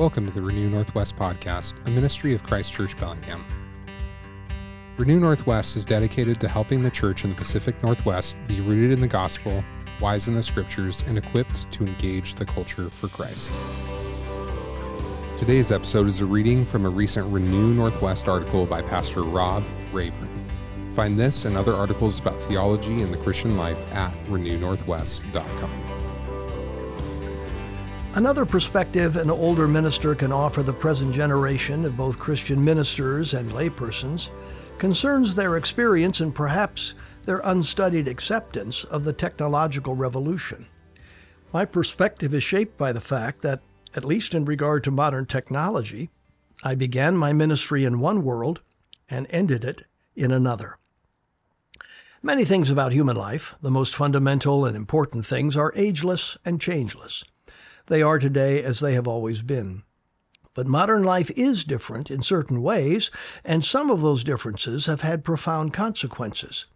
Welcome to the Renew Northwest podcast, a ministry of Christ Church Bellingham. Renew Northwest is dedicated to helping the church in the Pacific Northwest be rooted in the gospel, wise in the scriptures, and equipped to engage the culture for Christ. Today's episode is a reading from a recent Renew Northwest article by Pastor Rob Rayburn. Find this and other articles about theology and the Christian life at renewnorthwest.com. Another perspective an older minister can offer the present generation of both Christian ministers and laypersons concerns their experience and perhaps their unstudied acceptance of the technological revolution. My perspective is shaped by the fact that, at least in regard to modern technology, I began my ministry in one world and ended it in another. Many things about human life, the most fundamental and important things, are ageless and changeless. They are today as they have always been. But modern life is different in certain ways, and some of those differences have had profound consequences.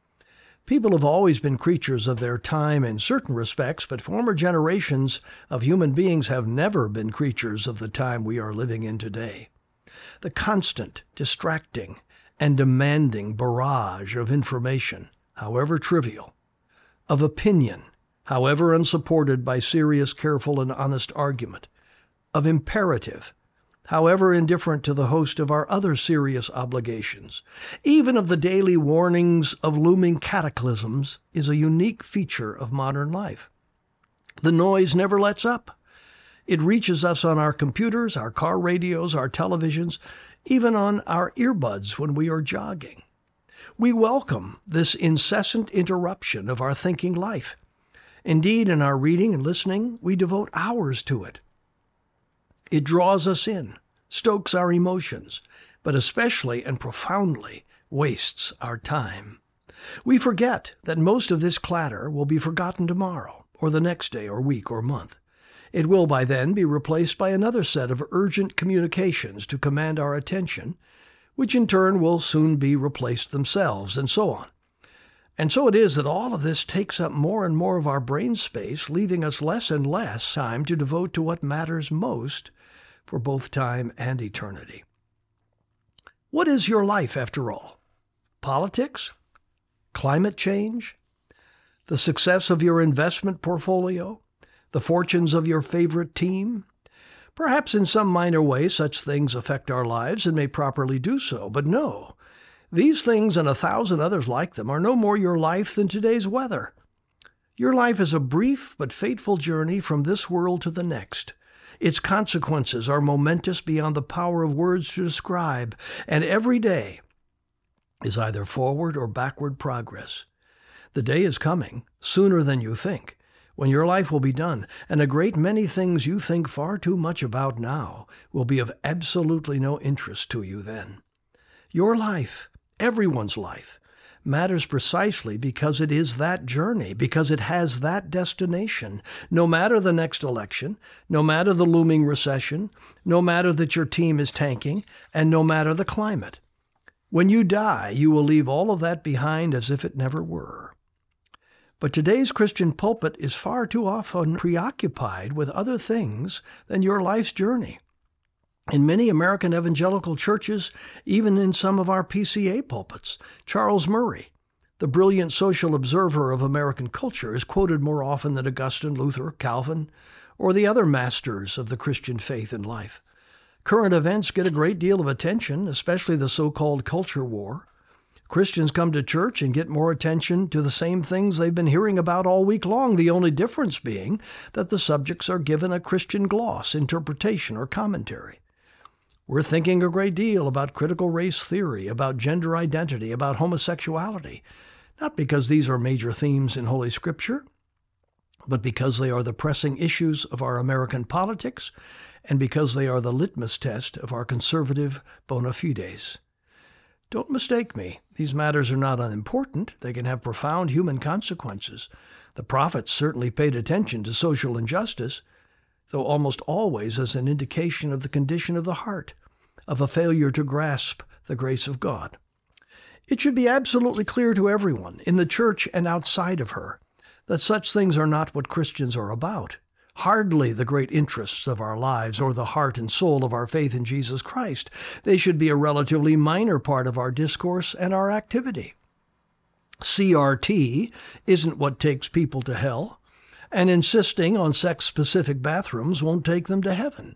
People have always been creatures of their time in certain respects, but former generations of human beings have never been creatures of the time we are living in today. The constant, distracting, and demanding barrage of information however trivial, of opinion, however unsupported by serious, careful, and honest argument, of imperative, however indifferent to the host of our other serious obligations, even of the daily warnings of looming cataclysms, is a unique feature of modern life. The noise never lets up. It reaches us on our computers, our car radios, our televisions, even on our earbuds when we are jogging. We welcome this incessant interruption of our thinking life. Indeed, in our reading and listening, we devote hours to it. It draws us in, stokes our emotions, but especially and profoundly wastes our time. We forget that most of this clatter will be forgotten tomorrow, or the next day, or week, or month. It will by then be replaced by another set of urgent communications to command our attention which in turn will soon be replaced themselves, and so on. And so it is that all of this takes up more and more of our brain space, leaving us less and less time to devote to what matters most for both time and eternity. What is your life, after all? Politics? Climate change? The success of your investment portfolio? The fortunes of your favorite team? Perhaps in some minor way such things affect our lives and may properly do so, but no. These things and a thousand others like them are no more your life than today's weather. Your life is a brief but fateful journey from this world to the next. Its consequences are momentous beyond the power of words to describe, and every day is either forward or backward progress. The day is coming, sooner than you think, when your life will be done, and a great many things you think far too much about now will be of absolutely no interest to you then. Your life, everyone's life, matters precisely because it is that journey, because it has that destination. No matter the next election, no matter the looming recession, no matter that your team is tanking, and no matter the climate. When you die, you will leave all of that behind as if it never were. But today's Christian pulpit is far too often preoccupied with other things than your life's journey. In many American evangelical churches, even in some of our PCA pulpits, Charles Murray, the brilliant social observer of American culture, is quoted more often than Augustine, Luther, Calvin, or the other masters of the Christian faith and life. Current events get a great deal of attention, especially the so called culture war. Christians come to church and get more attention to the same things they've been hearing about all week long, the only difference being that the subjects are given a Christian gloss, interpretation, or commentary. We're thinking a great deal about critical race theory, about gender identity, about homosexuality, not because these are major themes in Holy Scripture, but because they are the pressing issues of our American politics and because they are the litmus test of our conservative bona fides. Don't mistake me. These matters are not unimportant. They can have profound human consequences. The prophets certainly paid attention to social injustice, though almost always as an indication of the condition of the heart, of a failure to grasp the grace of God. It should be absolutely clear to everyone, in the church and outside of her, that such things are not what Christians are about. hardly the great interests of our lives or the heart and soul of our faith in Jesus Christ. They should be a relatively minor part of our discourse and our activity. CRT isn't what takes people to hell, and insisting on sex specific bathrooms won't take them to heaven.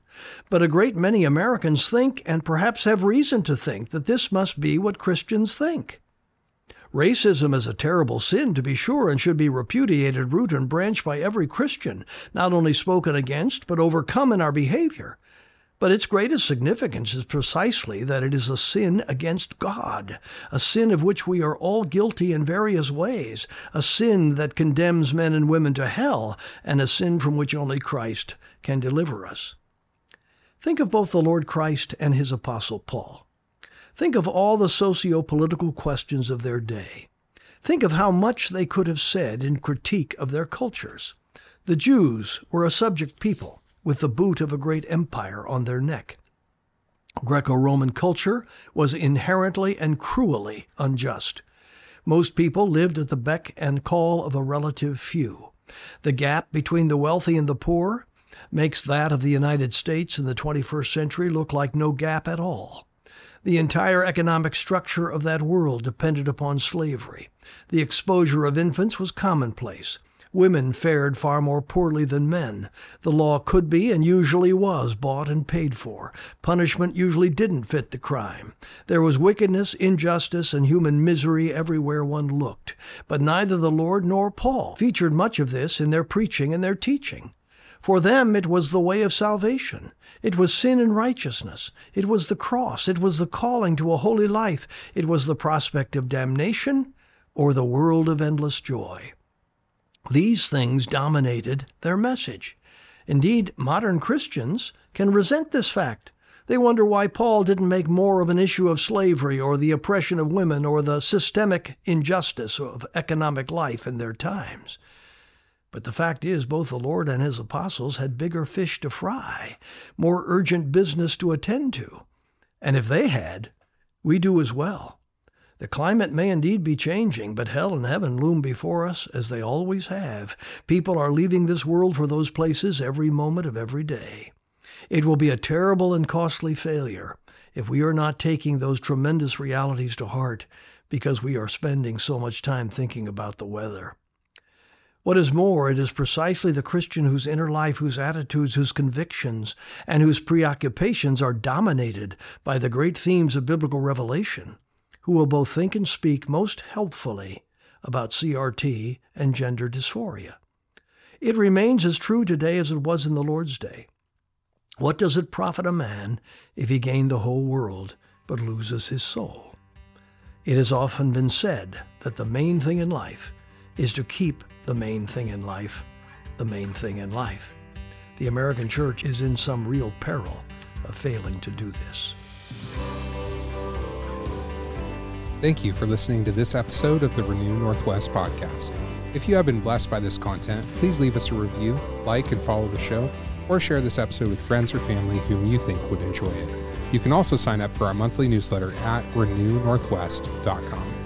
But a great many Americans think, and perhaps have reason to think, that this must be what Christians think. Racism is a terrible sin, to be sure, and should be repudiated root and branch by every Christian, not only spoken against, but overcome in our behavior. But its greatest significance is precisely that it is a sin against God, a sin of which we are all guilty in various ways, a sin that condemns men and women to hell, and a sin from which only Christ can deliver us. Think of both the Lord Christ and his Apostle Paul. Think of all the socio political questions of their day. Think of how much they could have said in critique of their cultures. The Jews were a subject people with the boot of a great empire on their neck. Greco Roman culture was inherently and cruelly unjust. Most people lived at the beck and call of a relative few. The gap between the wealthy and the poor makes that of the United States in the 21st century look like no gap at all. The entire economic structure of that world depended upon slavery. The exposure of infants was commonplace. Women fared far more poorly than men. The law could be and usually was bought and paid for. Punishment usually didn't fit the crime. There was wickedness, injustice, and human misery everywhere one looked. But neither the Lord nor Paul featured much of this in their preaching and their teaching. For them it was the way of salvation. It was sin and righteousness. It was the cross. It was the calling to a holy life. It was the prospect of damnation or the world of endless joy. These things dominated their message. Indeed, modern Christians can resent this fact. They wonder why Paul didn't make more of an issue of slavery or the oppression of women or the systemic injustice of economic life in their times. But the fact is, both the Lord and his apostles had bigger fish to fry, more urgent business to attend to. And if they had, we do as well. The climate may indeed be changing, but hell and heaven loom before us as they always have. People are leaving this world for those places every moment of every day. It will be a terrible and costly failure if we are not taking those tremendous realities to heart because we are spending so much time thinking about the weather. What is more, it is precisely the Christian whose inner life, whose attitudes, whose convictions, and whose preoccupations are dominated by the great themes of biblical revelation, who will both think and speak most helpfully about CRT and gender dysphoria. It remains as true today as it was in the Lord's day. What does it profit a man if he gain the whole world but loses his soul? It has often been said that the main thing in life is to keep the main thing in life the main thing in life. The American church is in some real peril of failing to do this. Thank you for listening to this episode of the Renew Northwest podcast. If you have been blessed by this content, please leave us a review, like and follow the show, or share this episode with friends or family whom you think would enjoy it. You can also sign up for our monthly newsletter at renewnorthwest.com.